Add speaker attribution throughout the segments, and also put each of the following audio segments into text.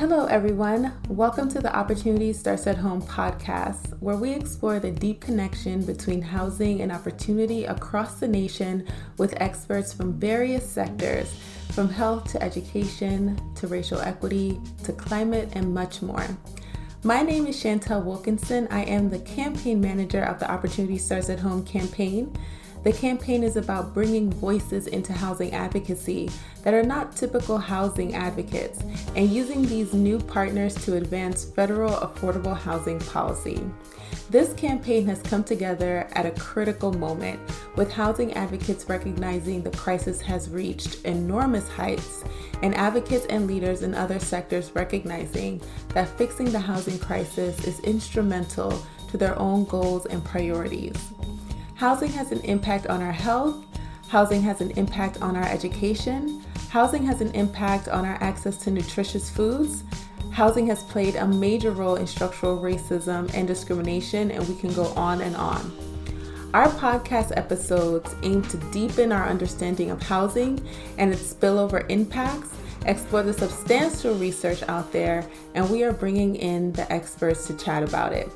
Speaker 1: Hello, everyone. Welcome to the Opportunity Starts at Home podcast, where we explore the deep connection between housing and opportunity across the nation with experts from various sectors, from health to education to racial equity to climate and much more. My name is Chantelle Wilkinson. I am the campaign manager of the Opportunity Starts at Home campaign. The campaign is about bringing voices into housing advocacy that are not typical housing advocates and using these new partners to advance federal affordable housing policy. This campaign has come together at a critical moment, with housing advocates recognizing the crisis has reached enormous heights, and advocates and leaders in other sectors recognizing that fixing the housing crisis is instrumental to their own goals and priorities. Housing has an impact on our health, housing has an impact on our education, housing has an impact on our access to nutritious foods. Housing has played a major role in structural racism and discrimination, and we can go on and on. Our podcast episodes aim to deepen our understanding of housing and its spillover impacts, explore the substantial research out there, and we are bringing in the experts to chat about it.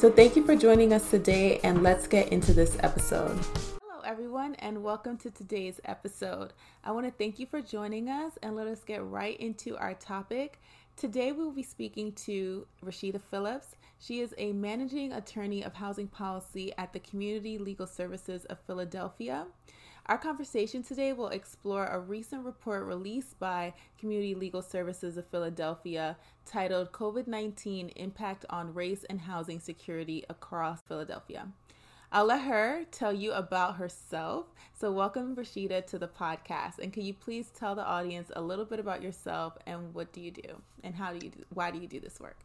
Speaker 1: So, thank you for joining us today, and let's get into this episode. Hello, everyone, and welcome to today's episode. I want to thank you for joining us, and let us get right into our topic. Today, we will be speaking to Rasheedah Phillips. She is a managing attorney of housing policy at the Community Legal Services of Philadelphia. Our conversation today will explore a recent report released by Community Legal Services of Philadelphia titled COVID 19 Impact on Race and Housing Security Across Philadelphia. I'll let her tell you about herself. So, welcome, Rasheedah, to the podcast. And can you please tell the audience a little bit about yourself and what do you do and how do you do, why do you do this work?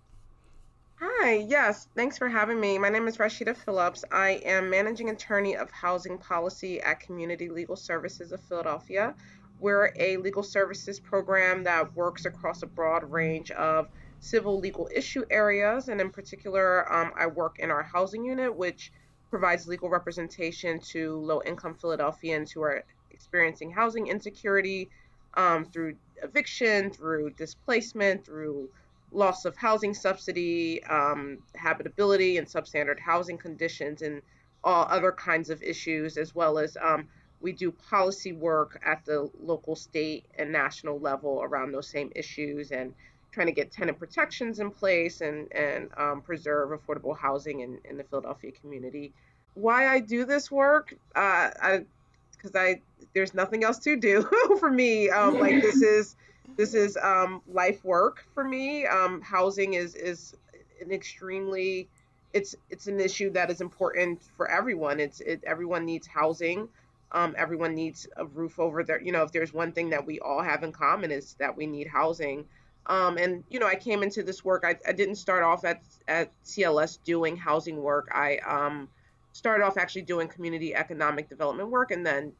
Speaker 2: Hi, yes, thanks for having me. My name is Rasheedah Phillips. I am managing attorney of housing policy at Community Legal Services of Philadelphia. We're a legal services program that works across a broad range of civil legal issue areas, and in particular, um, I work in our housing unit, which provides legal representation to low income Philadelphians who are experiencing housing insecurity um, through eviction, through displacement, through loss of housing subsidy, um, habitability, and substandard housing conditions, and all other kinds of issues, as well as um, we do policy work at the local, state, and national level around those same issues and trying to get tenant protections in place and, and um, preserve affordable housing in, in the Philadelphia community. Why I do this work, uh, I because I there's nothing else to do for me. Um, like this is this is um, life work for me. Um, housing is is an extremely it's it's an issue that is important for everyone. It's it, everyone needs housing. Um, everyone needs a roof over their. You know, if there's one thing that we all have in common is that we need housing. Um, and you know, I came into this work. I, I didn't start off at at CLS doing housing work. I um, started off actually doing community economic development work, and then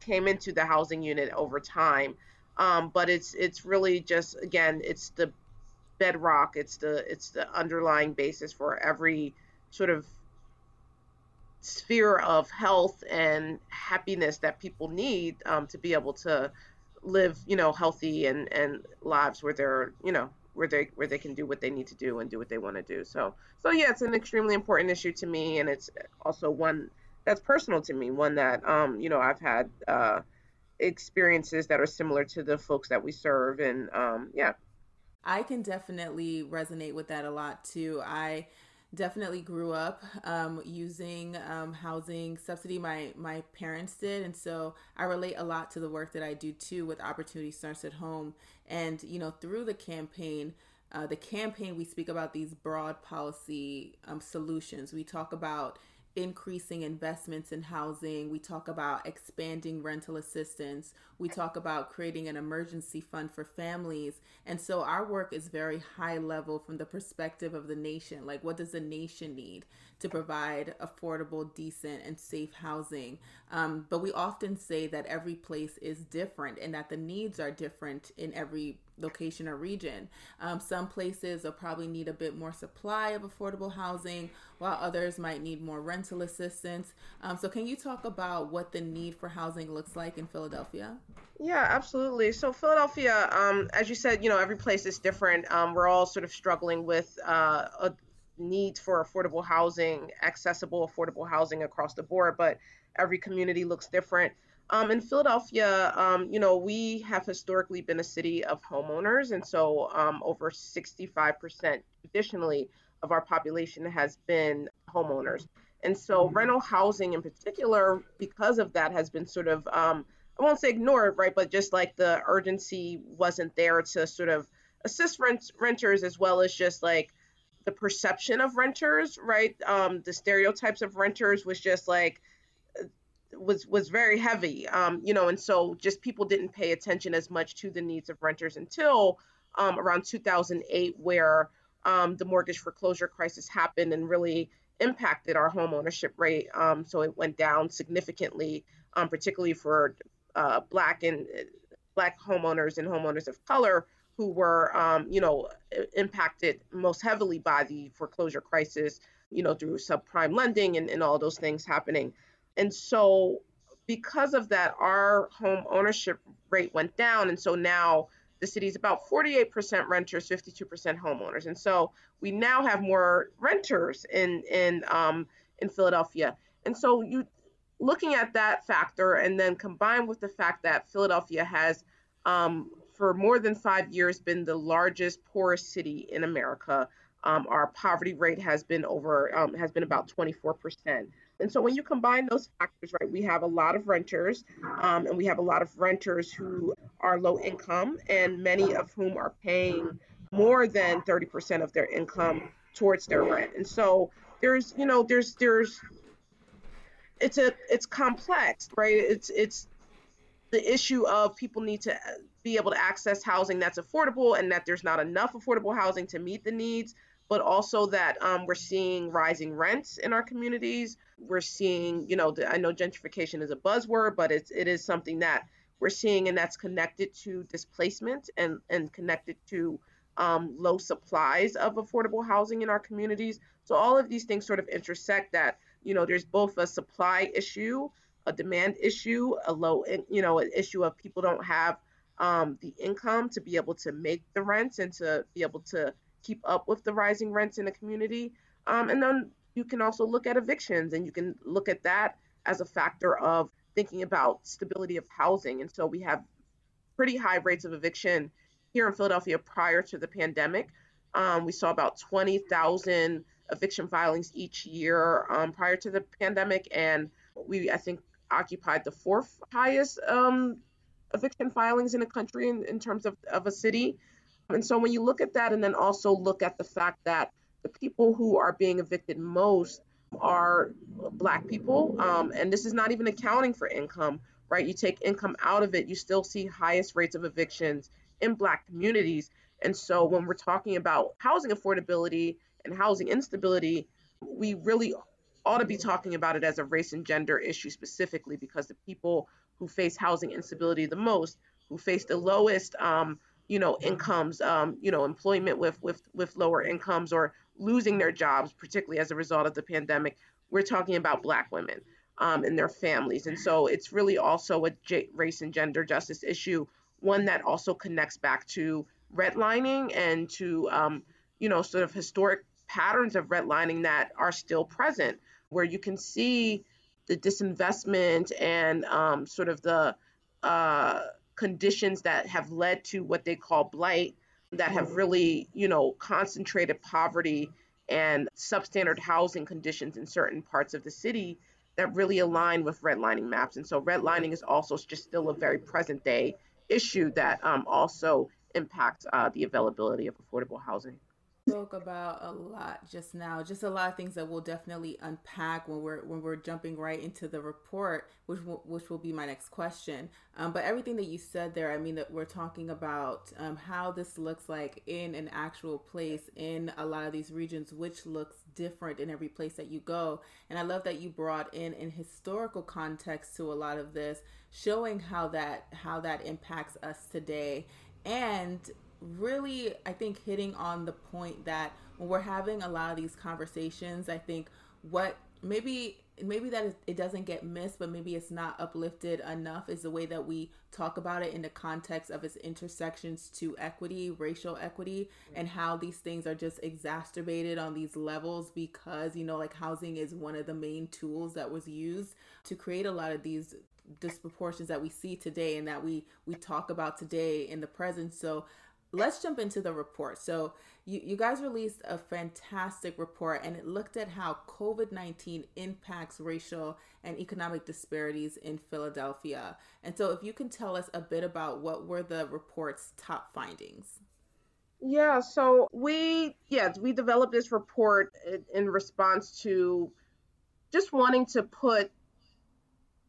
Speaker 2: came into the housing unit over time. Um, but it's it's really just again it's the bedrock it's the it's the underlying basis for every sort of sphere of health and happiness that people need um, to be able to live you know healthy and and lives where they're you know where they where they can do what they need to do and do what they want to do. So so yeah it's an extremely important issue to me and it's also one that's personal to me one that um you know i've had uh experiences that are similar to the folks that we serve and um yeah.
Speaker 1: I can definitely resonate with that a lot too. I definitely grew up um, using um, housing subsidy. My my parents did and so i relate a lot to the work that i do too with opportunity starts at home. And you know through the campaign uh, the campaign we speak about these broad policy um, solutions. We talk about increasing investments in housing. We talk about expanding rental assistance. We talk about creating an emergency fund for families. And so our work is very high level from the perspective of the nation. Like, what does the nation need to provide affordable, decent, and safe housing? Um, but we often say that every place is different and that the needs are different in every location or region. Um, some places will probably need a bit more supply of affordable housing, while others might need more rental assistance. Um, so, can you talk about what the need for housing looks like in Philadelphia?
Speaker 2: Yeah, absolutely. So, Philadelphia, um, as you said, you know, every place is different. Um, we're all sort of struggling with uh, a need for affordable housing, accessible affordable housing across the board, but every community looks different. Um, in Philadelphia, um, you know, we have historically been a city of homeowners, and so um, over 65% traditionally of our population has been homeowners. And so mm-hmm. rental housing in particular, because of that, has been sort of, um, I won't say ignored, right, but just like the urgency wasn't there to sort of assist rent- renters as well as just like the perception of renters, right? Um, the stereotypes of renters was just like, was was very heavy, um, you know, and so just people didn't pay attention as much to the needs of renters until um, around 2008, where um, the mortgage foreclosure crisis happened and really impacted our home ownership rate. Um, so it went down significantly, um, particularly for uh, black and black homeowners and homeowners of color who were, um, you know, impacted most heavily by the foreclosure crisis, you know, through subprime lending and, and all those things happening. And so, because of that, our home ownership rate went down. And so now the city is about 48% renters, 52% homeowners. And so we now have more renters in in um, in Philadelphia. And so you looking at that factor, and then combined with the fact that Philadelphia has um, for more than five years been the largest poorest city in America. Um, our poverty rate has been over um, has been about 24 percent. And so when you combine those factors, right, we have a lot of renters, um, and we have a lot of renters who are low income, and many of whom are paying more than 30% of their income towards their rent. And so there's, you know, there's there's it's a it's complex, right? It's it's the issue of people need to be able to access housing that's affordable and that there's not enough affordable housing to meet the needs but also that um, we're seeing rising rents in our communities. We're seeing, you know, I know gentrification is a buzzword, but it's it is something that we're seeing, and that's connected to displacement and and connected to um, low supplies of affordable housing in our communities. So all of these things sort of intersect. That you know, there's both a supply issue, a demand issue, a low, you know, an issue of people don't have um, the income to be able to make the rents and to be able to keep up with the rising rents in the community. Um, and then you can also look at evictions and you can look at that as a factor of thinking about stability of housing. And so we have pretty high rates of eviction here in Philadelphia prior to the pandemic. Um, we saw about 20,000 eviction filings each year um, prior to the pandemic, and we, I think, occupied the fourth highest um, eviction filings in a country in, in terms of, of a city. And so when you look at that and then also look at the fact that the people who are being evicted most are black people, um, and this is not even accounting for income, right? You take income out of it, you still see highest rates of evictions in black communities. And so when we're talking about housing affordability and housing instability, we really ought to be talking about it as a race and gender issue specifically because the people who face housing instability the most, who face the lowest um, you know incomes um, you know employment with with with lower incomes or losing their jobs particularly as a result of the pandemic we're talking about black women um, and their families. And so it's really also a j- race and gender justice issue one that also connects back to redlining and to um, you know sort of historic patterns of redlining that are still present where you can see the disinvestment and um, sort of the uh, conditions that have led to what they call blight that have really, you know, concentrated poverty and substandard housing conditions in certain parts of the city that really align with redlining maps. And so redlining is also just still a very present day issue that um, also impacts uh, the availability of affordable housing
Speaker 1: spoke about a lot just now just a lot of things that we'll definitely unpack when we're when we're jumping right into the report which will, which will be my next question. Um, but everything that you said there i mean that we're talking about um, how this looks like in an actual place in a lot of these regions which looks different in every place that you go. And i love that you brought in in historical context to a lot of this showing how that how that impacts us today. And really, I think, hitting on the point that when we're having a lot of these conversations, I think what maybe maybe that it doesn't get missed but maybe it's not uplifted enough is the way that we talk about it in the context of its intersections to equity racial equity and how these things are just exacerbated on these levels because you know like housing is one of the main tools that was used to create a lot of these disproportions that we see today and that we we talk about today in the present. So let's jump into the report. So, you, you guys released a fantastic report and it looked at how COVID 19 impacts racial and economic disparities in Philadelphia. And so, if you can tell us a bit about what were the report's top findings.
Speaker 2: Yeah, so we yes, we developed this report in response to just wanting to put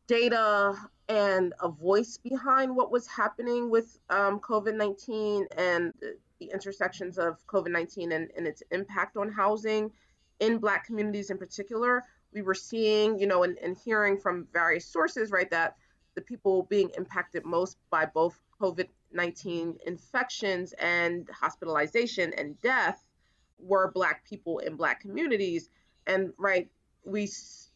Speaker 2: data and a voice behind what was happening with um, COVID 19 and the intersections of COVID 19 and, and, its impact on housing in Black communities in particular. We were seeing, you know, and, and hearing from various sources, right, that the people being impacted most by both COVID 19 infections and hospitalization and death were Black people in Black communities. And, right, we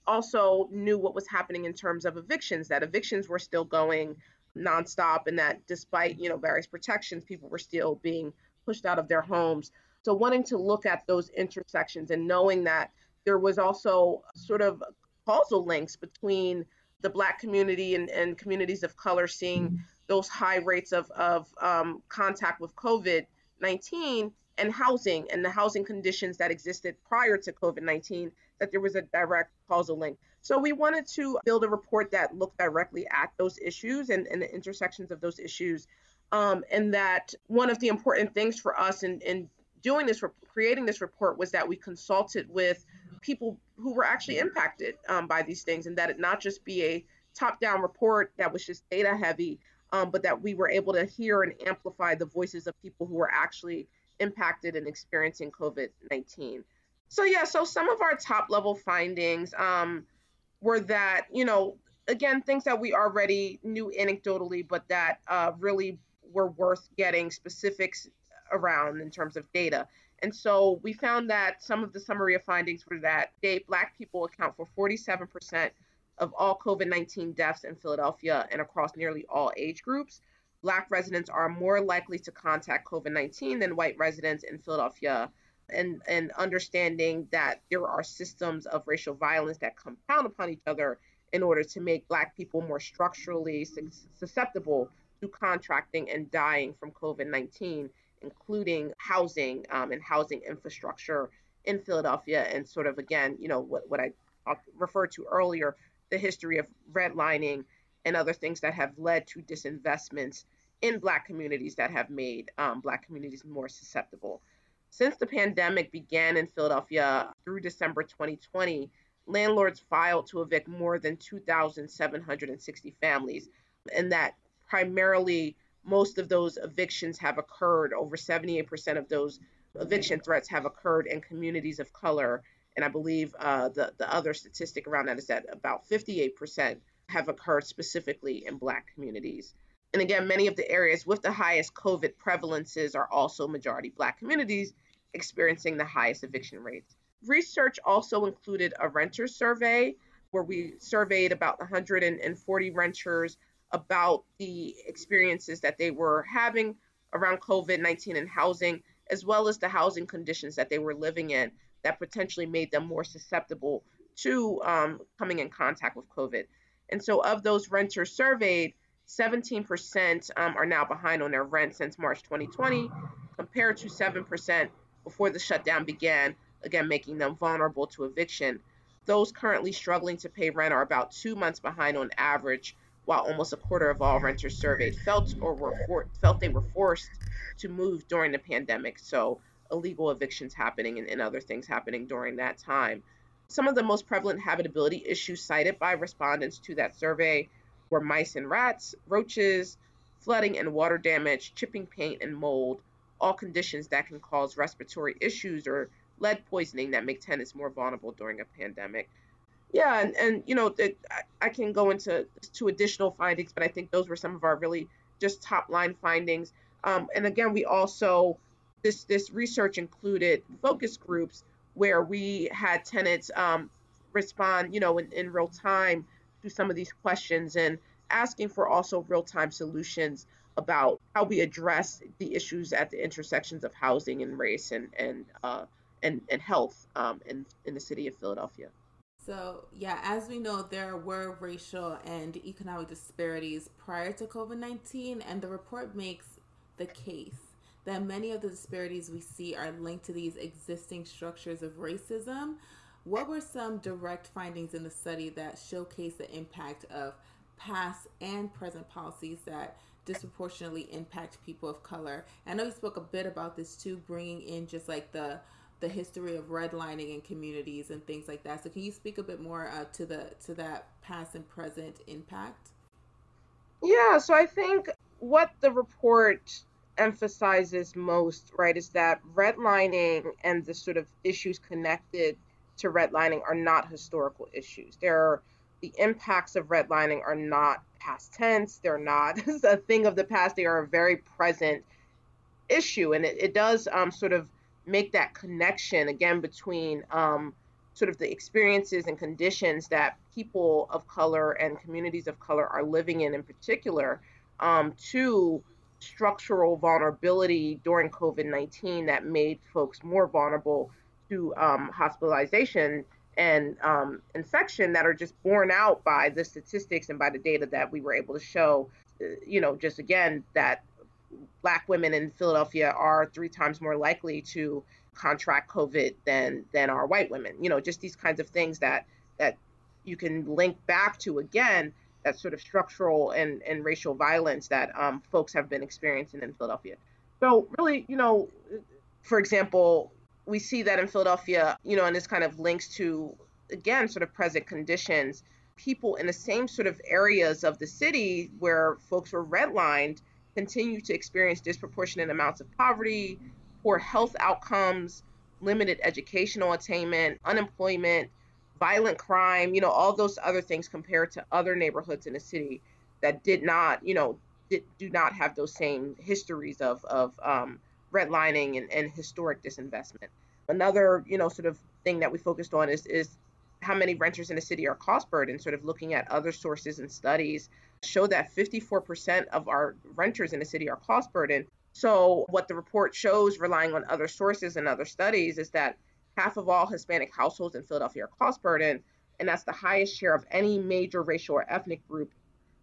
Speaker 2: also knew what was happening in terms of evictions, that evictions were still going nonstop and that despite, you know, various protections, people were still being pushed out of their homes. So wanting to look at those intersections and knowing that there was also sort of causal links between the black community and, and communities of color seeing those high rates of, of um, contact with COVID-19 and housing and the housing conditions that existed prior to COVID 19, that there was a direct causal link. So we wanted to build a report that looked directly at those issues and, and the intersections of those issues. Um, and that one of the important things for us in, in doing this, creating this report, was that we consulted with people who were actually impacted um, by these things and that it not just be a top down report that was just data heavy, um, but that we were able to hear and amplify the voices of people who were actually impacted and experiencing COVID 19. So, yeah, so some of our top level findings um, were that, you know, again, things that we already knew anecdotally, but that uh, really were worth getting specifics around in terms of data. And so we found that some of the summary of findings were that they, Black people account for 47% of all COVID 19 deaths in Philadelphia and across nearly all age groups. Black residents are more likely to contact COVID 19 than white residents in Philadelphia, and, and understanding that there are systems of racial violence that compound upon each other in order to make Black people more structurally susceptible to contracting and dying from COVID 19, including housing um, and housing infrastructure in Philadelphia, and sort of again, you know, what, what I referred to earlier the history of redlining and other things that have led to disinvestments in Black communities that have made um, Black communities more susceptible. Since the pandemic began in Philadelphia through December 2020, landlords filed to evict more than 2,760 families, and that primarily most of those evictions have occurred, over 78% of those eviction threats have occurred in communities of color. And I believe uh, the, the other statistic around that is that about 58% have occurred specifically in Black communities. And again, many of the areas with the highest COVID prevalences are also majority Black communities experiencing the highest eviction rates. Research also included a renter survey where we surveyed about 140 renters about the experiences that they were having around COVID 19 and housing, as well as the housing conditions that they were living in that potentially made them more susceptible to um, coming in contact with COVID. And so, of those renters surveyed, 17% um, are now behind on their rent since March 2020, compared to 7% before the shutdown began, again, making them vulnerable to eviction. Those currently struggling to pay rent are about two months behind on average, while almost a quarter of all renters surveyed felt or were for, felt they were forced to move during the pandemic. So, illegal evictions happening and, and other things happening during that time. Some of the most prevalent habitability issues cited by respondents to that survey were mice and rats, roaches, flooding and water damage, chipping paint, and mold, all conditions that can cause respiratory issues or lead poisoning that make tenants more vulnerable during a pandemic. Yeah, and, and you know, the, I, I can go into two additional findings, but I think those were some of our really just top line findings. Um, and again, we also this this research included focus groups where we had tenants um, respond, you know, in, in real time to some of these questions and asking for also real time solutions about how we address the issues at the intersections of housing and race and and uh, and, and health um, in in the city of Philadelphia.
Speaker 1: So, yeah, as we know, there were racial and economic disparities prior to COVID 19, and the report makes the case that many of the disparities we see are linked to these existing structures of racism. What were some direct findings in the study that showcase the impact of past and present policies that disproportionately impact people of color? I know you spoke a bit about this too, bringing in just like the the history of redlining in communities and things like that. So, can you speak a bit more uh, to the to that past and present impact?
Speaker 2: Yeah, so I think what the report emphasizes most, right, is that redlining and the sort of issues connected to redlining are not historical issues. They're the impacts of redlining are not past tense. They're not a thing of the past. They are a very present issue, and it, it does um, sort of make that connection again between um, sort of the experiences and conditions that people of color and communities of color are living in, in particular, um, to structural vulnerability during COVID 19 that made folks more vulnerable to um, hospitalization and um, infection that are just borne out by the statistics and by the data that we were able to show. Uh, you know, just again, that Black women in Philadelphia are three times more likely to contract COVID than than are white women. You know, just these kinds of things that that you can link back to again that sort of structural and, and racial violence that um, folks have been experiencing in Philadelphia. So really, you know, for example, we see that in Philadelphia, you know, and this kind of links to again sort of present conditions. People in the same sort of areas of the city where folks were redlined continue to experience disproportionate amounts of poverty, poor health outcomes, limited educational attainment, unemployment, violent crime, you know, all those other things compared to other neighborhoods in the city that did not, you know, did, do not have those same histories of, of um, redlining and, and historic disinvestment. Another, you know, sort of thing that we focused on is, is how many renters in the city are cost burdened, sort of looking at other sources and studies show that 54% of our renters in the city are cost burdened. So, what the report shows, relying on other sources and other studies, is that half of all Hispanic households in Philadelphia are cost burdened, and that's the highest share of any major racial or ethnic group.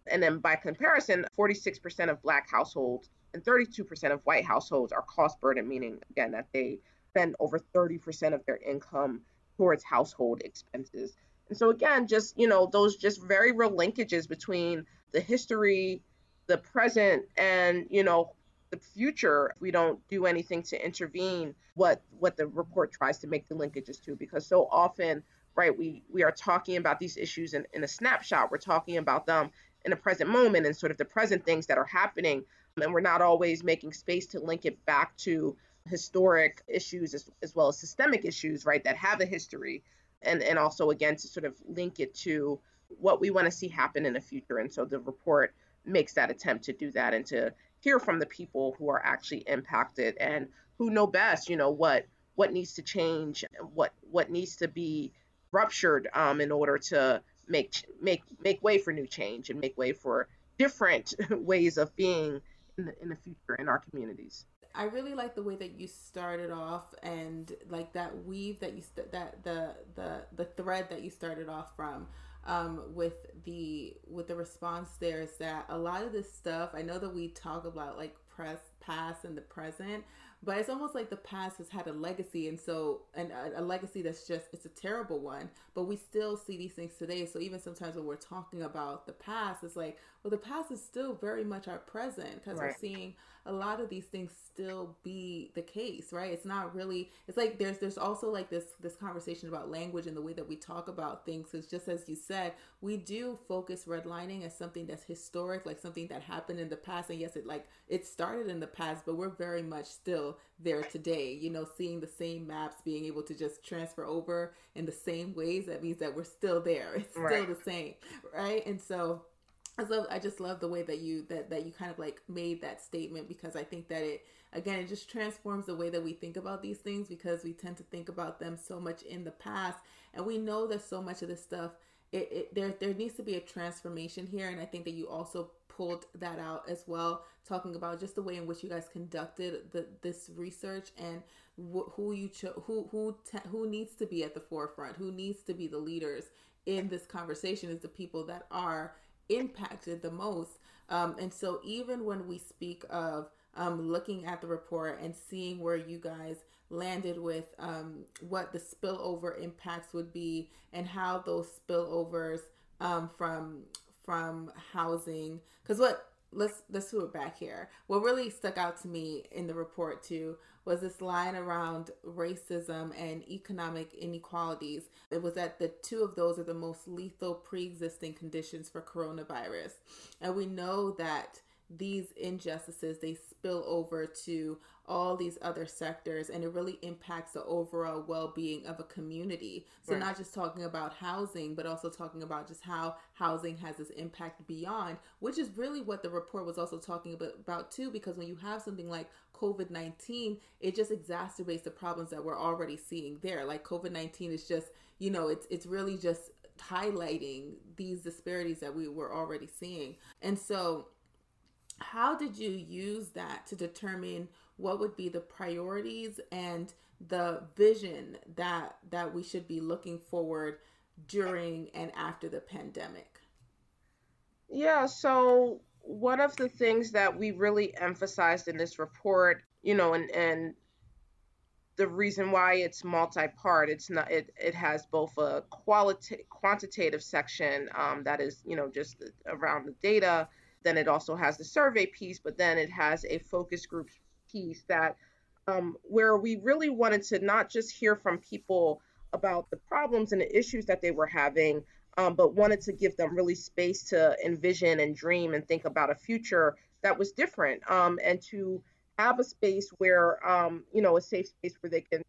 Speaker 2: And then by comparison, 46% of Black households and 32% of white households are cost burdened, meaning, again, that they spend over 30% of their income towards household expenses. And so, again, just, you know, those just very real linkages between the history, the present, and, you know, the future. If we don't do anything to intervene what what the report tries to make the linkages to because so often right we we are talking about these issues in, in a snapshot. We're talking about them in a present moment and sort of the present things that are happening and we're not always making space to link it back to historic issues as, as well as systemic issues right that have a history. And and also again to sort of link it to what we want to see happen in the future. And so the report makes that attempt to do that and to hear from the people who are actually impacted and who know best, you know, what what needs to change, what what needs to be ruptured um, in order to make make make way for new change and make way for different ways of being in the, in the future in our communities.
Speaker 1: I really like the way that you started off and like that weave that you st- that the the the thread that you started off from um, with the with the response there is that a lot of this stuff I know that we talk about like press past and the present but it's almost like the past has had a legacy and so and a, a, legacy that's just it's a terrible one but we still see these things today so even sometimes when we're talking about the past it's like well the past is still very much our present because right. we're seeing a lot of these things still be the case right it's not really it's like there's there's also like this this conversation about language and the way that we talk about things because just as you said we do focus redlining as something that's historic like something that happened in the past and yes it like it started in the past but we're very much still there today you know seeing the same maps being able to just transfer over in the same ways that means that we're still there it's still right. the same right and so I love I just love the way that you that that you kind of like made that statement because I think that it again it just transforms the way that we think about these things because we tend to think about them so much in the past and we know that so much of this stuff it, it there there needs to be a transformation here and I think that you also pulled that out as well talking about just the way in which you guys conducted the this research and wh- who you cho- who who te- who needs to be at the forefront who needs to be the leaders in this conversation is the people that are impacted the most. Um, and so, even when we speak of um, looking at the report and seeing where you guys landed with um, what the spillover impacts would be and how those spillovers um, from from housing, because what let's let's do it back here. What really stuck out to me in the report too was this line around racism and economic inequalities. It was that the two of those are the most lethal pre-existing conditions for coronavirus. And we know that these injustices they spill over to all these other sectors and it really impacts the overall well-being of a community. So right. not just talking about housing but also talking about just how housing has this impact beyond which is really what the report was also talking about, about too because when you have something like covid-19 it just exacerbates the problems that we're already seeing there. Like covid-19 is just you know it's it's really just highlighting these disparities that we were already seeing. And so how did you use that to determine what would be the priorities and the vision that that we should be looking forward during and after the pandemic?
Speaker 2: Yeah so one of the things that we really emphasized in this report you know and and the reason why it's multi-part it's not it, it has both a quality quantitative section um, that is you know just around the data then it also has the survey piece, but then it has a focus group piece that um, where we really wanted to not just hear from people about the problems and the issues that they were having, um, but wanted to give them really space to envision and dream and think about a future that was different um, and to have a space where, um, you know, a safe space where they can,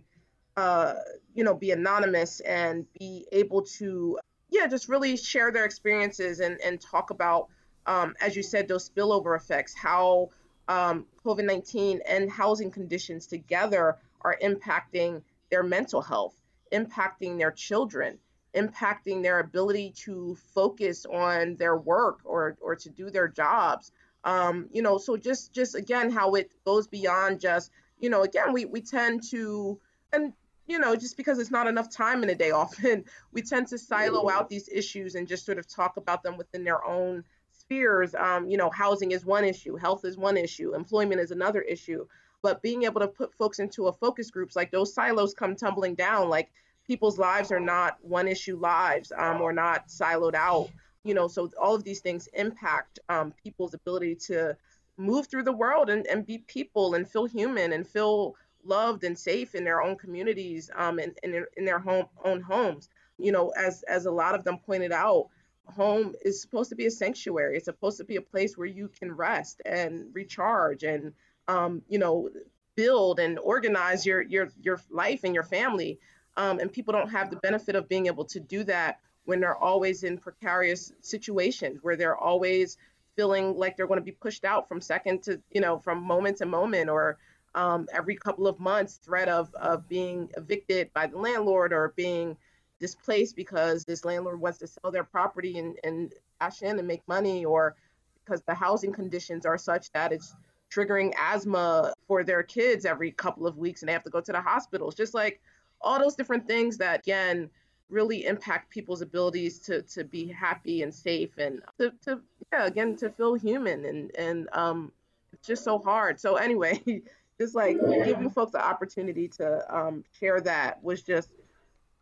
Speaker 2: uh, you know, be anonymous and be able to, yeah, just really share their experiences and, and talk about um, as you said, those spillover effects, how um, COVID 19 and housing conditions together are impacting their mental health, impacting their children, impacting their ability to focus on their work or, or to do their jobs. Um, you know, so just just again how it goes beyond just, you know, again, we, we tend to and you know, just because it's not enough time in a day often, we tend to silo out these issues and just sort of talk about them within their own spheres, um, you know, housing is one issue, health is one issue, employment is another issue. But being able to put folks into a focus groups, like those silos come tumbling down. Like people's lives are not one issue lives um, or not siloed out. You know, so all of these things impact um, people's ability to move through the world and, and be people and feel human and feel loved and safe in their own communities um, and, and in their home own homes. You know, as as a lot of them pointed out, home is supposed to be a sanctuary. It's supposed to be a place where you can rest and recharge and um, you know build and organize your your your life and your family. Um, and people don't have the benefit of being able to do that when they're always in precarious situations where they're always feeling like they're going to be pushed out from second to you know from moment to moment or um, every couple of months threat of of being evicted by the landlord or being displaced because this landlord wants to sell their property and, and cash in and make money, or because the housing conditions are such that it's triggering asthma for their kids every couple of weeks and they have to go to the hospitals. Just like all those different things that, again, really impact people's abilities to, to be happy and safe and to, to yeah, again, to feel human. And, and um, it's just so hard. So, anyway, just like giving folks the opportunity to um, share that was just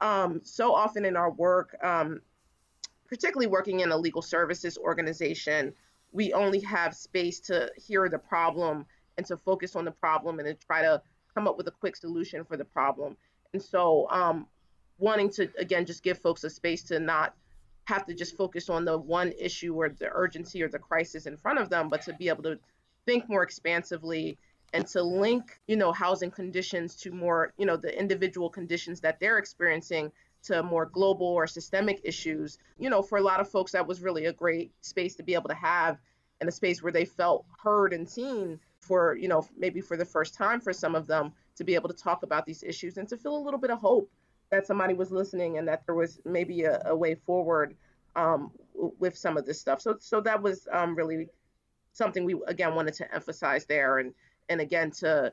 Speaker 2: um, so often in our work, um, particularly working in a legal services organization, we only have space to hear the problem and to focus on the problem and to try to come up with a quick solution for the problem. And so, um, wanting to again just give folks a space to not have to just focus on the one issue or the urgency or the crisis in front of them, but to be able to think more expansively and to link, you know, housing conditions to more, you know, the individual conditions that they're experiencing to more global or systemic issues, you know, for a lot of folks, that was really a great space to be able to have and a space where they felt heard and seen for, you know, maybe for the first time for some of them to be able to talk about these issues and to feel a little bit of hope that somebody was listening and that there was maybe a, a way forward um, with some of this stuff. So, so that was um, really something we again wanted to emphasize there, and and again to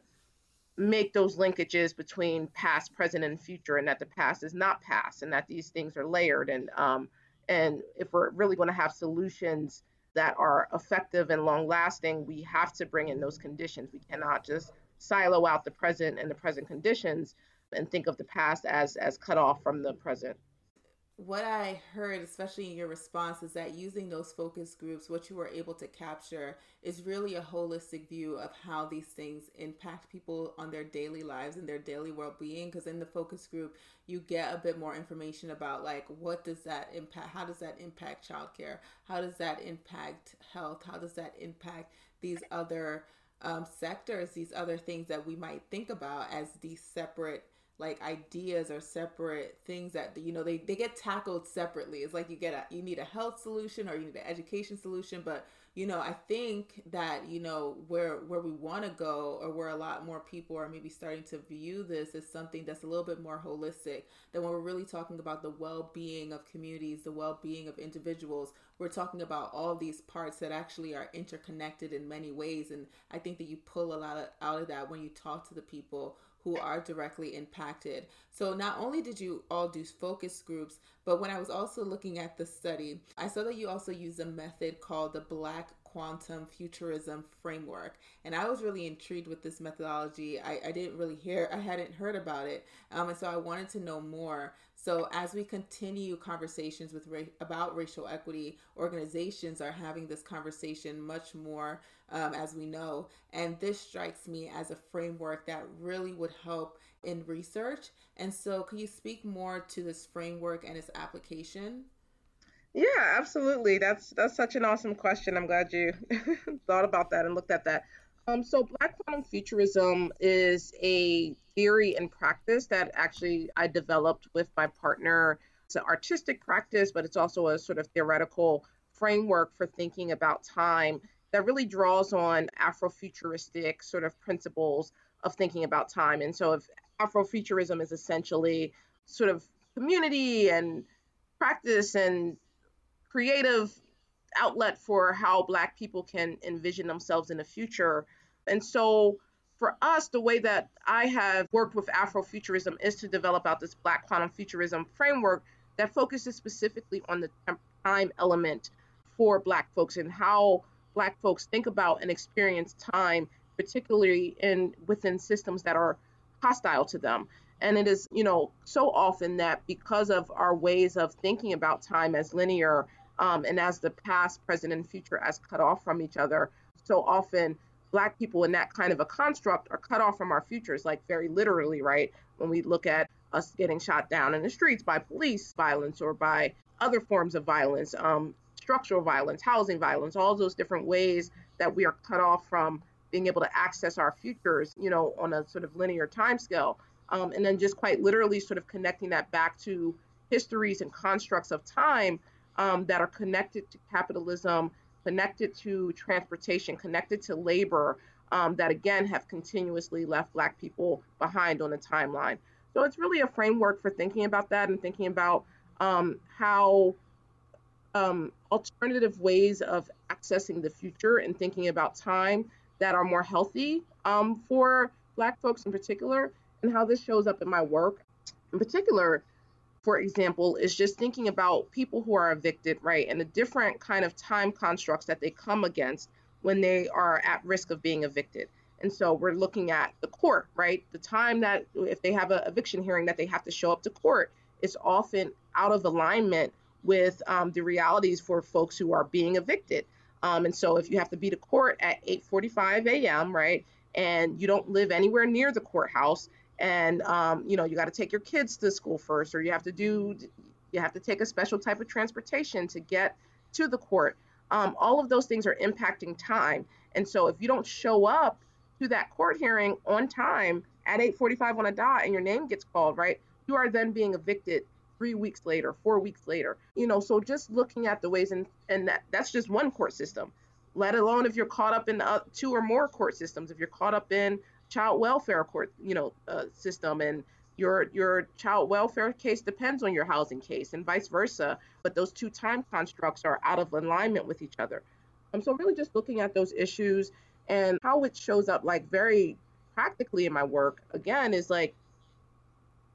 Speaker 2: make those linkages between past, present, and future, and that the past is not past, and that these things are layered, and um, and if we're really going to have solutions that are effective and long lasting, we have to bring in those conditions. We cannot just silo out the present and the present conditions and think of the past as as cut off from the present
Speaker 1: what I heard, especially in your response, is that using those focus groups, what you were able to capture is really a holistic view of how these things impact people on their daily lives and their daily well being. Because in the focus group, you get a bit more information about like what does that impact, how does that impact childcare, how does that impact health, how does that impact these other um, sectors, these other things that we might think about as these separate like ideas or separate things that you know they, they get tackled separately. It's like you get a you need a health solution or you need an education solution but you know i think that you know where where we want to go or where a lot more people are maybe starting to view this as something that's a little bit more holistic than when we're really talking about the well-being of communities the well-being of individuals. We're talking about all these parts that actually are interconnected in many ways and i think that you pull a lot of, out of that when you talk to the people who are directly impacted. So not only did you all do focus groups, but when I was also looking at the study, I saw that you also use a method called the Black quantum futurism framework. And i was really intrigued with this methodology. I, I didn't really hear i hadn't heard about it. Um, and so i wanted to know more so as we continue conversations with ra- about racial equity, organizations are having this conversation much more um, as we know, and this strikes me as a framework that really would help in research. And so, can you speak more to this framework and its application?
Speaker 2: Yeah, absolutely. That's that's such an awesome question. I'm glad you thought about that and looked at that. Um, so Black quantum futurism is a theory and practice that actually I developed with my partner. It's an artistic practice, but it's also a sort of theoretical framework for thinking about time that really draws on Afrofuturistic sort of principles of thinking about time. And so if Afrofuturism is essentially sort of community and practice and creative outlet for how Black people can envision themselves in the future. And so for us, the way that I have worked with Afrofuturism is to develop out this Black quantum futurism framework that focuses specifically on the time element for Black folks and how Black folks think about and experience time, particularly in within systems that are hostile to them. And it is, you know, so often that because of our ways of thinking about time as linear um, and as the past, present, and future as cut off from each other, so often black people in that kind of a construct are cut off from our futures, like very literally, right? When we look at us getting shot down in the streets by police violence or by other forms of violence, um, structural violence, housing violence, all those different ways that we are cut off from being able to access our futures, you know, on a sort of linear time scale. Um, and then just quite literally sort of connecting that back to histories and constructs of time um, that are connected to capitalism connected to transportation, connected to labor, um, that again have continuously left Black people behind on the timeline. So it's really a framework for thinking about that and thinking about um, how um, alternative ways of accessing the future and thinking about time that are more healthy um, for Black folks in particular, and how this shows up in my work. In particular, for example, is just thinking about people who are evicted, right, and the different kind of time constructs that they come against when they are at risk of being evicted. And so we're looking at the court, right? The time that if they have an eviction hearing that they have to show up to court is often out of alignment with um, the realities for folks who are being evicted. Um, and so if you have to be to court at 8:45 a.m., right, and you don't live anywhere near the courthouse, and um, you know you got to take your kids to school first or you have to do you have to take a special type of transportation to get to the court um, all of those things are impacting time and so if you don't show up to that court hearing on time at 8.45 on a dot and your name gets called right you are then being evicted three weeks later, four weeks later. You know, so just looking at the ways, and and that that's just one court system. Let alone if you're caught up in uh, two or more court systems, if you're caught up in child welfare court, you know, uh, system, and your your child welfare case depends on your housing case, and vice versa. But those two time constructs are out of alignment with each other. Um, so really just looking at those issues and how it shows up, like very practically in my work, again, is like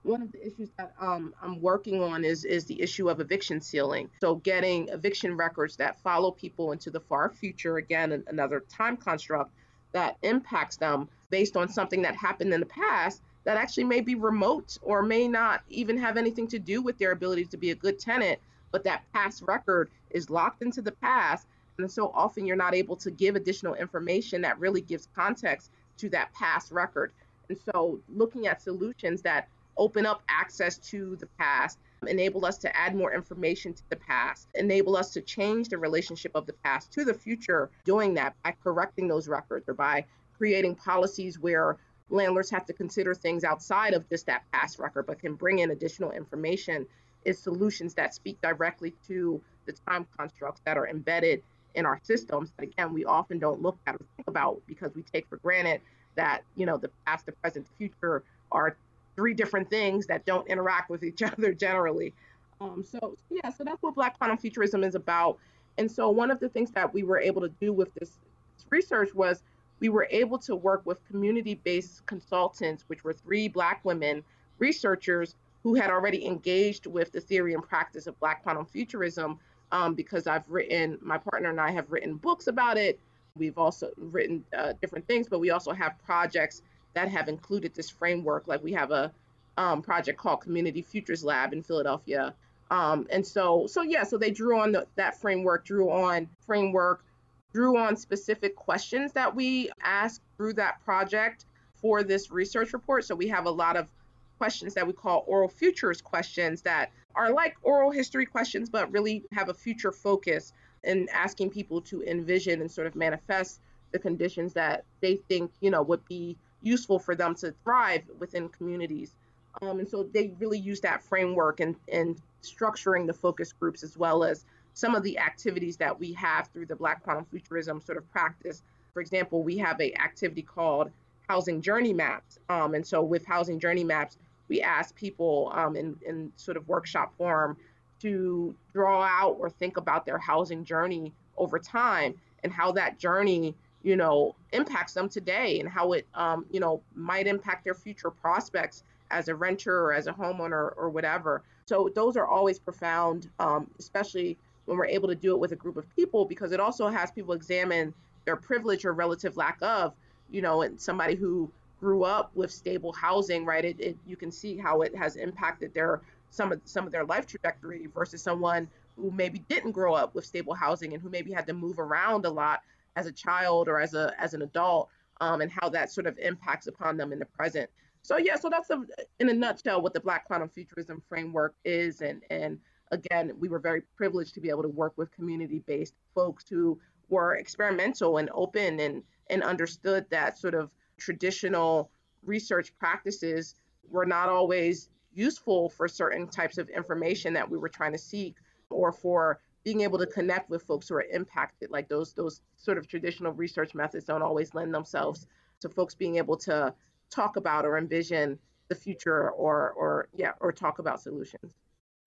Speaker 2: one of the issues that um, I'm working on is is the issue of eviction sealing. So getting eviction records that follow people into the far future, again, another time construct that impacts them based on something that happened in the past that actually may be remote or may not even have anything to do with their ability to be a good tenant, but that past record is locked into the past. And so often you're not able to give additional information that really gives context to that past record. And so looking at solutions that open up access to the past, enable us to add more information to the past, enable us to change the relationship of the past to the future, doing that by correcting those records or by creating policies where landlords have to consider things outside of just that past record, but can bring in additional information is solutions that speak directly to the time constructs that are embedded in our systems that again we often don't look at or think about because we take for granted that you know the past the present future are three different things that don't interact with each other generally. Um, so yeah, so that's what Black quantum futurism is about. And so one of the things that we were able to do with this, research was we were able to work with community-based consultants, which were three Black women researchers who had already engaged with the theory and practice of Black quantum futurism. Um, because I've written, my partner and I have written books about it. We've also written uh, different things, but we also have projects that have included this framework. Like we have a um, project called Community Futures Lab in Philadelphia. Um, and so, so yeah, so they drew on the, that framework, drew on framework, drew on specific questions that we asked through that project for this research report. So we have a lot of questions that we call oral futures questions that are like oral history questions, but really have a future focus in asking people to envision and sort of manifest the conditions that they think, you know, would be useful for them to thrive within communities. Um, and so they really use that framework and, and structuring the focus groups as well as some of the activities that we have through the Black Quantum Futurism sort of practice. For example, we have a activity called Housing Journey Maps. Um, and so with Housing Journey Maps, we ask people um, in, in sort of workshop form to draw out or think about their housing journey over time and how that journey you know, impacts them today and how it, um, you know, might impact their future prospects as a renter or as a homeowner or whatever. So those are always profound, um, especially when we're able to do it with a group of people because it also has people examine their privilege or relative lack of, you know, and somebody who grew up with stable housing, right? It, it you can see how it has impacted their some of some of their life trajectory versus someone who maybe didn't grow up with stable housing and who maybe had to move around a lot as a child or as a as an adult um, and how that sort of impacts upon them in the present. So yeah so that's a, in a nutshell what the black quantum futurism framework is and and again we were very privileged to be able to work with community based folks who were experimental and open and and understood that sort of traditional research practices were not always useful for certain types of information that we were trying to seek or for being able to connect with folks who are impacted like those those sort of traditional research methods don't always lend themselves to folks being able to talk about or envision the future or or yeah or talk about solutions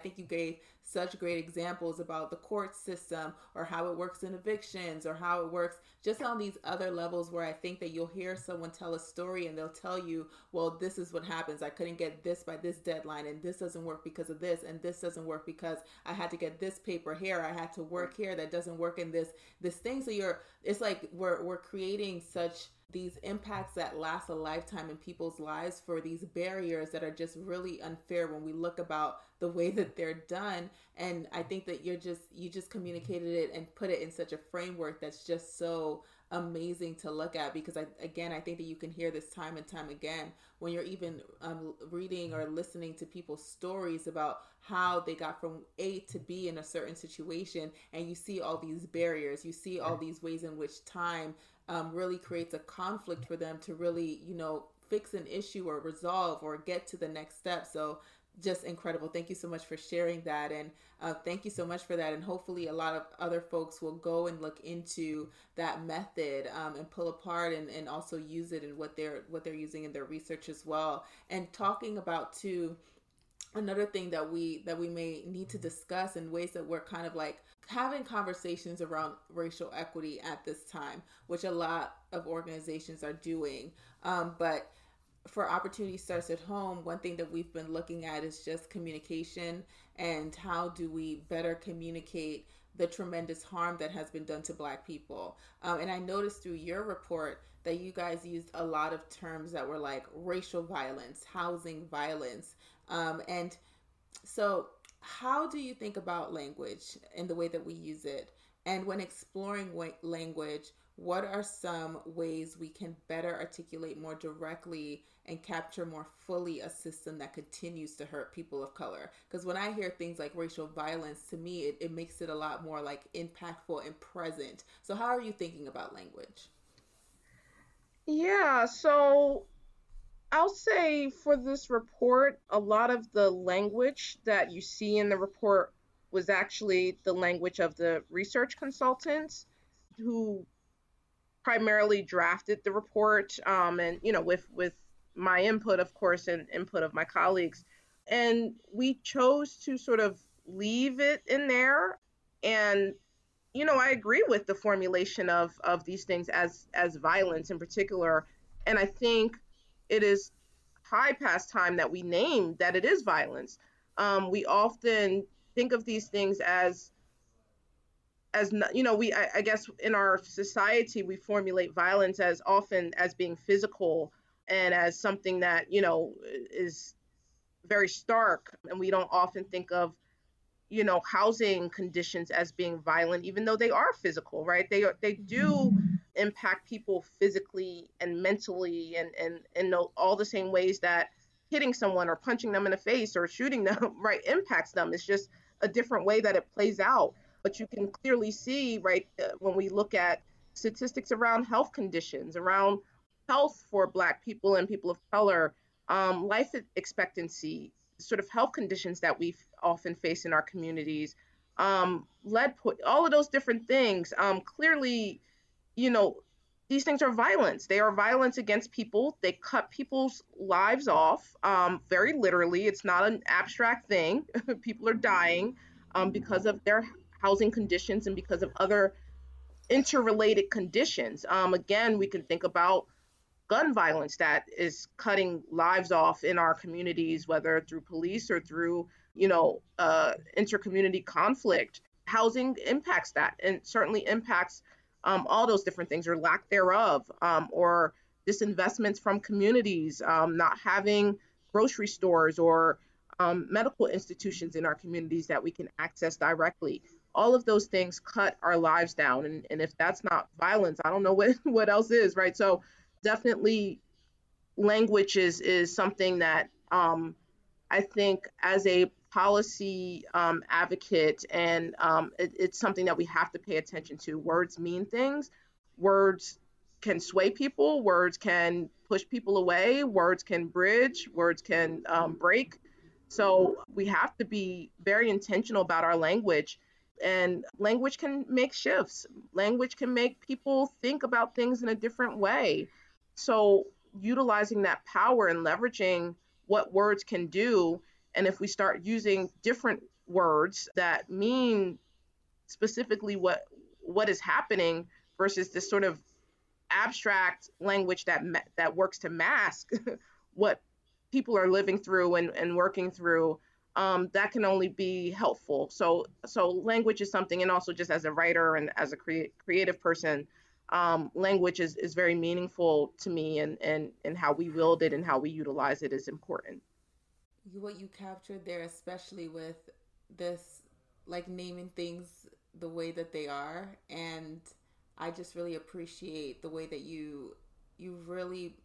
Speaker 1: think you gave such great examples about the court system or how it works in evictions or how it works just on these other levels where I think that you'll hear someone tell a story and they'll tell you, well, this is what happens. I couldn't get this by this deadline and this doesn't work because of this and this doesn't work because I had to get this paper here. I had to work here that doesn't work in this this thing. So you're it's like we're we're creating such these impacts that last a lifetime in people's lives for these barriers that are just really unfair when we look about the way that they're done and i think that you're just you just communicated it and put it in such a framework that's just so amazing to look at because I, again i think that you can hear this time and time again when you're even um, reading or listening to people's stories about how they got from a to b in a certain situation and you see all these barriers you see all these ways in which time um, really creates a conflict for them to really, you know, fix an issue or resolve or get to the next step. So just incredible. Thank you so much for sharing that, and uh, thank you so much for that. And hopefully, a lot of other folks will go and look into that method um, and pull apart and, and also use it in what they're what they're using in their research as well. And talking about too another thing that we that we may need to discuss in ways that we're kind of like having conversations around racial equity at this time which a lot of organizations are doing um, but for opportunity starts at home one thing that we've been looking at is just communication and how do we better communicate the tremendous harm that has been done to black people. Um, and i noticed through your report that you guys used a lot of terms that were like racial violence housing violence. Um, and so how do you think about language and the way that we use it? And when exploring language what are some ways we can better articulate more directly and capture more fully a system that continues to hurt people of color. Because when i hear things like racial violence to me it, it makes it a lot more like impactful and present. So how are you thinking about language?
Speaker 2: Yeah so I'll say for this report, a lot of the language that you see in the report was actually the language of the research consultants who primarily drafted the report um, and you know with with my input of course and input of my colleagues. And we chose to sort of leave it in there. And you know i agree with the formulation of of these things as as violence in particular. And i think it is high past time that we name that it is violence. Um, we often think of these things as as you know we I, I, guess in our society we formulate violence as often as being physical and as something that you know is very stark and we don't often think of you know housing conditions as being violent even though they are physical right? They they do impact people physically and mentally and and in all the same ways that hitting someone or punching them in the face or shooting them right impacts them. It's just a different way that it plays out. But you can clearly see, right, uh, when we look at statistics around health conditions, around health for Black people and people of color, um, life expectancy, sort of health conditions that we often face in our communities, um, lead, po- all of those different things. Um, clearly, you know, these things are violence. They are violence against people. They cut people's lives off, um, very literally. It's not an abstract thing. people are dying um, because of their housing conditions and because of other interrelated conditions. Um, again, we can think about gun violence that is cutting lives off in our communities, whether through police or through, you know, uh, intercommunity conflict. Housing impacts that and certainly impacts um, all those different things or lack thereof, um, or disinvestments from communities, um, not having grocery stores or um, medical institutions in our communities that we can access directly all of those things cut our lives down and, and if that's not violence i don't know what, what else is right so definitely language is is something that um, i think as a policy um, advocate and um, it, it's something that we have to pay attention to. Words mean things. Words can sway people. Words can push people away. Words can bridge. Words can um, break. So we have to be very intentional about our language. And language can make shifts. Language can make people think about things in a different way. So, utilizing that power and leveraging what words can do, and if we start using different words that mean specifically what what is happening versus this sort of abstract language that that works to mask what people are living through and, and working through um, that can only be helpful. So, so language is something, and also just as a writer and as a crea- creative person, um, language is, is very meaningful to me, and, and, and how we wield it and how we utilize it is important.
Speaker 1: What you captured there, especially with this, like naming things the way that they are, and I just really appreciate the way that you you really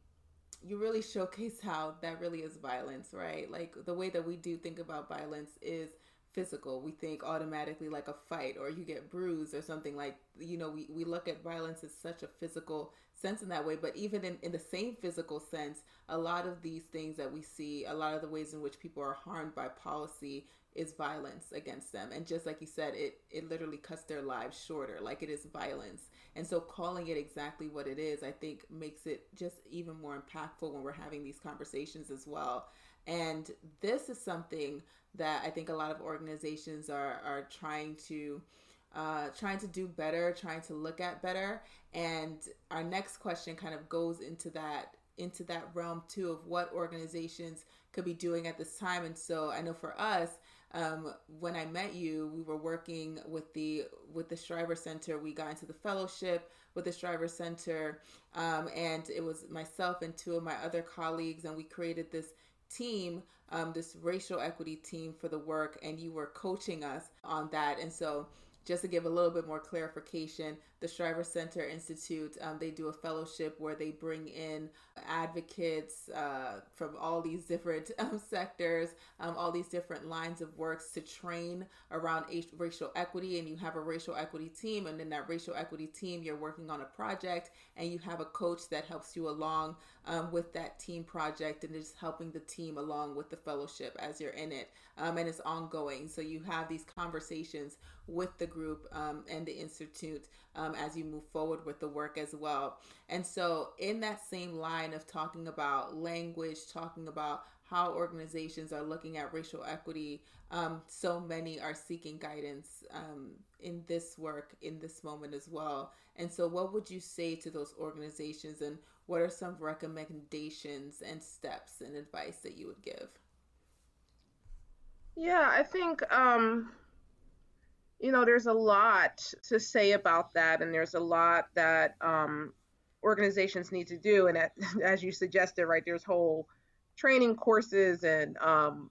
Speaker 1: you really showcase how that really is violence, right? Like the way that we do think about violence is physical. We think automatically like a fight or you get bruised or something like, you know, we, we look at violence as such a physical sense in that way. But even in, in the same physical sense, a lot of these things that we see, a lot of the ways in which people are harmed by policy is violence against them. And just like you said, it, it literally cuts their lives shorter, like it is violence. And so calling it exactly what it is, I think makes it just even more impactful when we're having these conversations as well. And this is something that I think a lot of organizations are, are trying to uh, trying to do better, trying to look at better. And our next question kind of goes into that into that realm too of what organizations could be doing at this time. And so I know for us, um, when I met you, we were working with the with the Shriver Center. We got into the fellowship with the Shriver Center, um, and it was myself and two of my other colleagues, and we created this team, um, this racial equity team for the work, and you were coaching us on that. And so just to give a little bit more clarification, the Shriver Center Institute, um, they do a fellowship where they bring in advocates uh, from all these different um, sectors, um, all these different lines of works to train around racial equity. And you have a racial equity team, and in that racial equity team, you're working on a project, and you have a coach that helps you along um, with that team project and is helping the team along with the fellowship as you're in it. Um, and it's ongoing. So you have these conversations with the group um, and the institute um, as you move forward with the work as well. And so, in that same line of talking about language, talking about how organizations are looking at racial equity, um, so many are seeking guidance um, in this work in this moment as well. And so, what would you say to those organizations, and what are some recommendations and steps and advice that you would give?
Speaker 2: Yeah, I think um, you know, there's a lot to say about that, and there's a lot that um, organizations need to do. And at, as you suggested, right, there's whole training courses and um,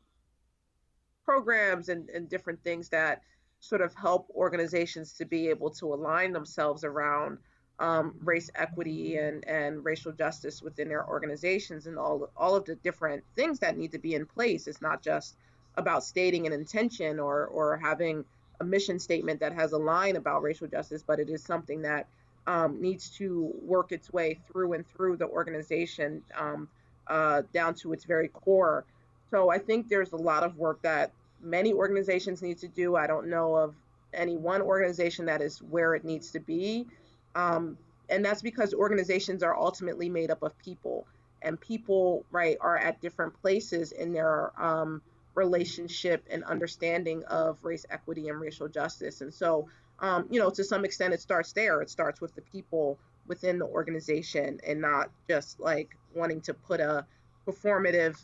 Speaker 2: programs and, and different things that sort of help organizations to be able to align themselves around um, race equity and, and racial justice within their organizations and all all of the different things that need to be in place. It's not just about stating an intention or or having a mission statement that has a line about racial justice, but it is something that um, needs to work its way through and through the organization um, uh, down to its very core. So I think there's a lot of work that many organizations need to do. I don't know of any one organization that is where it needs to be. Um, and that's because organizations are ultimately made up of people, and people, right, are at different places in their um, relationship and understanding of race equity and racial justice. And so, um, you know, to some extent, it starts there. It starts with the people within the organization and not just like wanting to put a performative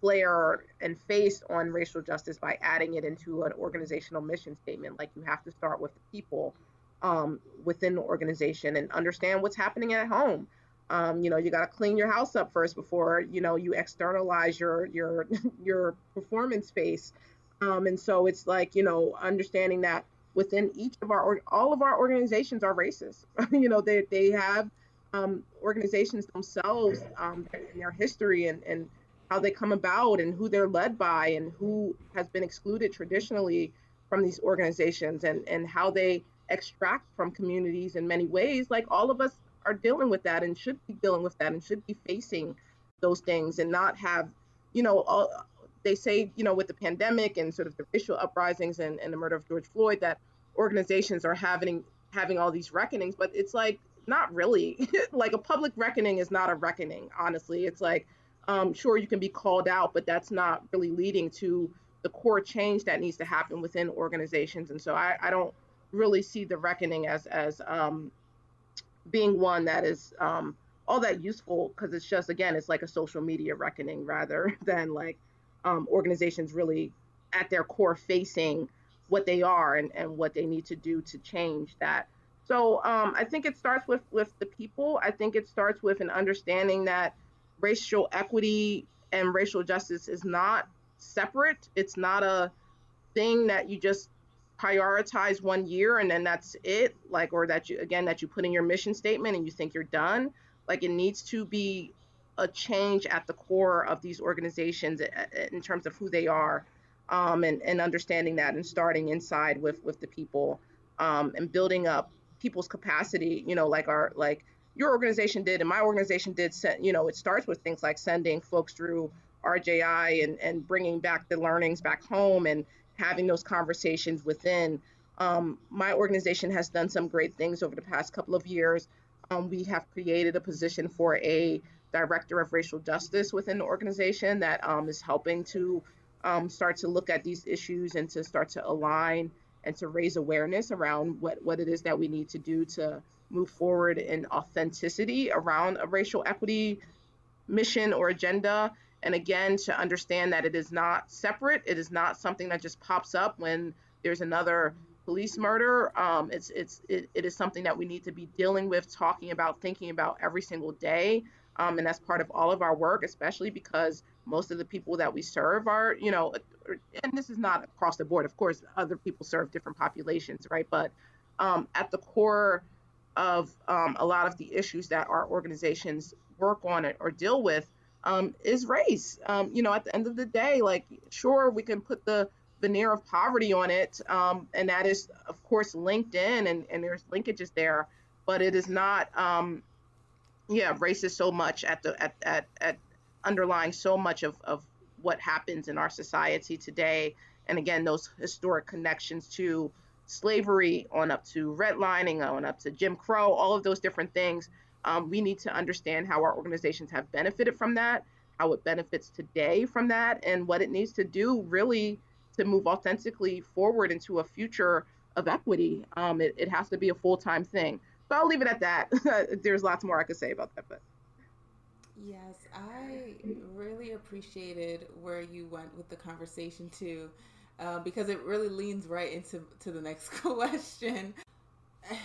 Speaker 2: flair and face on racial justice by adding it into an organizational mission statement. Like you have to start with the people um, within the organization and understand what's happening at home. Um, you know, you got to clean your house up first before you know you externalize your your your performance space. Um, and so it's like you know understanding that within each of our all of our organizations are racist. you know, they they have um, organizations themselves um, in their history and and how they come about and who they're led by and who has been excluded traditionally from these organizations and and how they extract from communities in many ways like all of us are dealing with that and should be dealing with that and should be facing those things and not have, you know, all, they say, you know, with the pandemic and sort of the racial uprisings and, and the murder of George Floyd, that organizations are having having all these reckonings, but it's like not really. like a public reckoning is not a reckoning, honestly. It's like, um, sure, you can be called out, but that's not really leading to the core change that needs to happen within organizations. And so I, I don't really see the reckoning as as um, being one that is um, all that useful because it's just again it's like a social media reckoning rather than like um, organizations really at their core facing what they are and, and what they need to do to change that. So um, i think it starts with with the people. I think it starts with an understanding that racial equity and racial justice is not separate. It's not a thing that you just prioritize one year and then that's it like or that you again that you put in your mission statement and you think you're done like it needs to be a change at the core of these organizations in terms of who they are um, and, and understanding that and starting inside with, with the people um, and building up people's capacity, you know, like our, like your organization did and my organization did, send, you know, it starts with things like sending folks through RJI and, and bringing back the learnings back home and having those conversations within. Um, my organization has done some great things over the past couple of years. Um, we have created a position for a director of racial justice within the organization that um, is helping to um, start to look at these issues and to start to align and to raise awareness around what, what it is that we need to do to move forward in authenticity around a racial equity mission or agenda. And again, to understand that it is not separate, it is not something that just pops up when there's another police murder. Um, it's it's it, it is something that we need to be dealing with, talking about, thinking about every single day, um, and that's part of all of our work, especially because most of the people that we serve are, you know, and this is not across the board. Of course, other people serve different populations, right? But um, at the core of um, a lot of the issues that our organizations work on or deal with um, is race. Um, you know, at the end of the day, like, sure, we can put the veneer of poverty on it, um, and that is, of course, linked in, and, and there's linkages there, but it is not, um, yeah, race is so much at the at at, at underlying so much of, of what happens in our society today. And again, those historic connections to slavery, on up to redlining, on up to Jim Crow, all of those different things. Um, we need to understand how our organizations have benefited from that, how it benefits today from that, and what it needs to do really to move authentically forward into a future of equity. Um, it, it has to be a full time thing. But I'll leave it at that. There's lots more I could say about that, but.
Speaker 1: Yes, I really appreciated where you went with the conversation too, uh, because it really leans right into to the next question.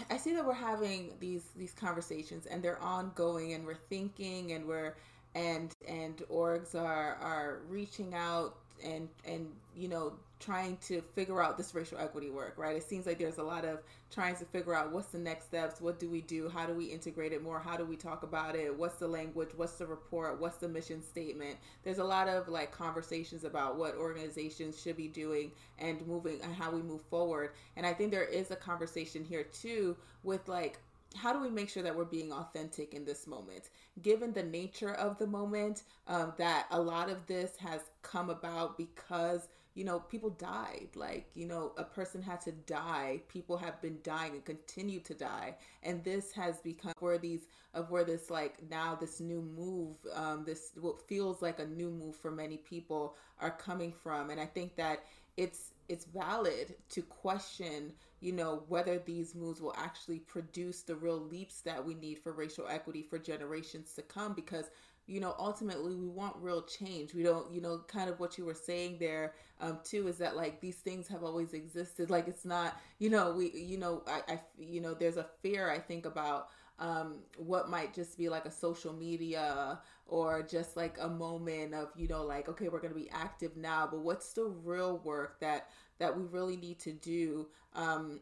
Speaker 1: I see that we're having these these conversations and they're ongoing, and we're thinking, and we're and and orgs are are reaching out and and you know trying to figure out this racial equity work right? It seems like there's a lot of trying to figure out what's the next steps what do we do how do we integrate it more how do we talk about it what's the language what's the report what's the mission statement? There's a lot of like conversations about what organizations should be doing and moving and how we move forward. And i think there is a conversation here too with like how do we make sure that we're being authentic in this moment? Given the nature of the moment um, that a lot of this has come about because you know people died. Like you know a person had to die. People have been dying and continue to die. And this has become where these of where this like now this new move um, this what feels like a new move for many people are coming from. And i think that it's it's valid to question you know, whether these moves will actually produce the real leaps that we need for racial equity for generations to come because you know ultimately we want real change. We don't you know kind of what you were saying there um too is that like these things have always existed. Like it's not you know we you know i, I you know there's a fear i think about um what might just be like a social media or just like a moment of you know like okay we're going to be active now but what's the real work that that we really need to do um,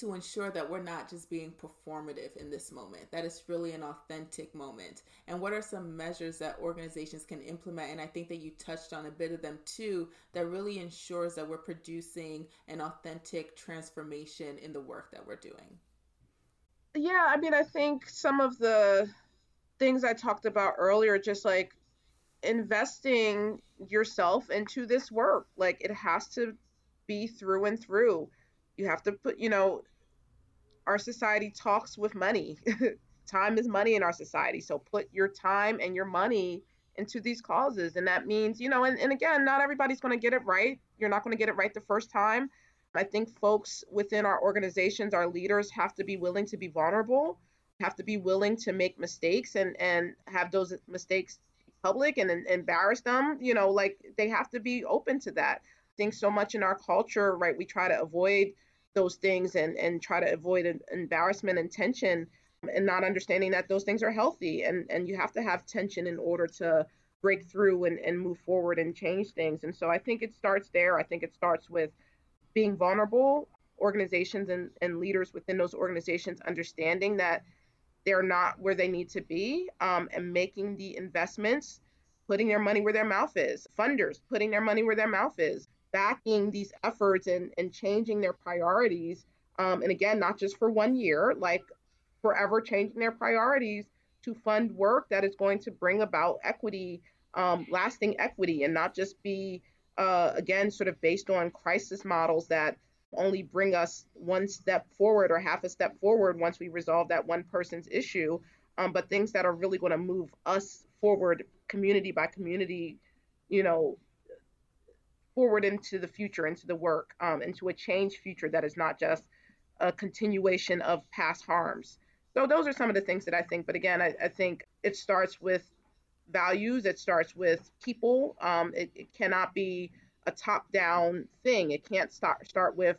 Speaker 1: to ensure that we're not just being performative in this moment, that it's really an authentic moment. And what are some measures that organizations can implement? And I think that you touched on a bit of them too, that really ensures that we're producing an authentic transformation in the work that we're doing.
Speaker 2: Yeah, I mean, I think some of the things I talked about earlier, just like investing yourself into this work, like it has to be through and through. You have to put, you know, our society talks with money. time is money in our society. So put your time and your money into these causes. And that means, you know, and, and again, not everybody's going to get it right. You're not going to get it right the first time. I think folks within our organizations, our leaders have to be willing to be vulnerable, have to be willing to make mistakes and, and have those mistakes public and, and embarrass them. You know, like they have to be open to that think so much in our culture, right? We try to avoid those things and, and try to avoid embarrassment and tension and not understanding that those things are healthy and, and you have to have tension in order to break through and, and move forward and change things. And so I think it starts there. I think it starts with being vulnerable, organizations and, and leaders within those organizations understanding that they're not where they need to be um, and making the investments putting their money where their mouth is, funders putting their money where their mouth is, backing these efforts and, and changing their priorities. Um, and again, not just for one year, like forever changing their priorities to fund work that is going to bring about equity, um, lasting equity, and not just be, uh, again, sort of based on crisis models that only bring us one step forward or half a step forward once we resolve that one person's issue, um, but things that are really going to move us forward, community by community, you know, forward into the future, into the work, um, into a changed future that is not just a continuation of past harms. So those are some of the things that I think. But again, I, I think it starts with values. It starts with people. Um, it, it, cannot be a top-down thing. It can't start start with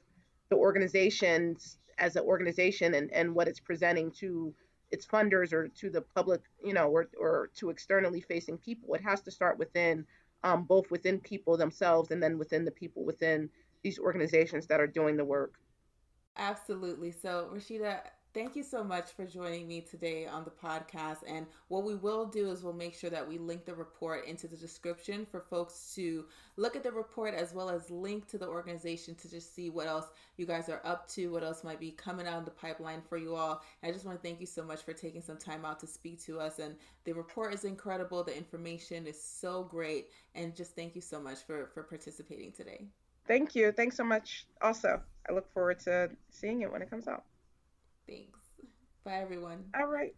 Speaker 2: the organizations as an organization and, and what it's presenting to its funders or to the public, you know, or, or to externally facing people. It has to start within, um, both within people themselves and then within the people within these organizations that are doing the work.
Speaker 1: Absolutely. So, Rasheedah, Thank you so much for joining me today on the podcast. And what we will do is we'll make sure that we link the report into the description for folks to look at the report as well as link to the organization to just see what else you guys are up to, what else might be coming out of the pipeline for you all. And I just want to thank you so much for taking some time out to speak to us. And the report is incredible. The information is so great. And just thank you so much for, for participating today.
Speaker 2: Thank you. Thanks so much. Also, I look forward to seeing it when it comes out.
Speaker 1: Thanks. Bye, everyone.
Speaker 2: All right.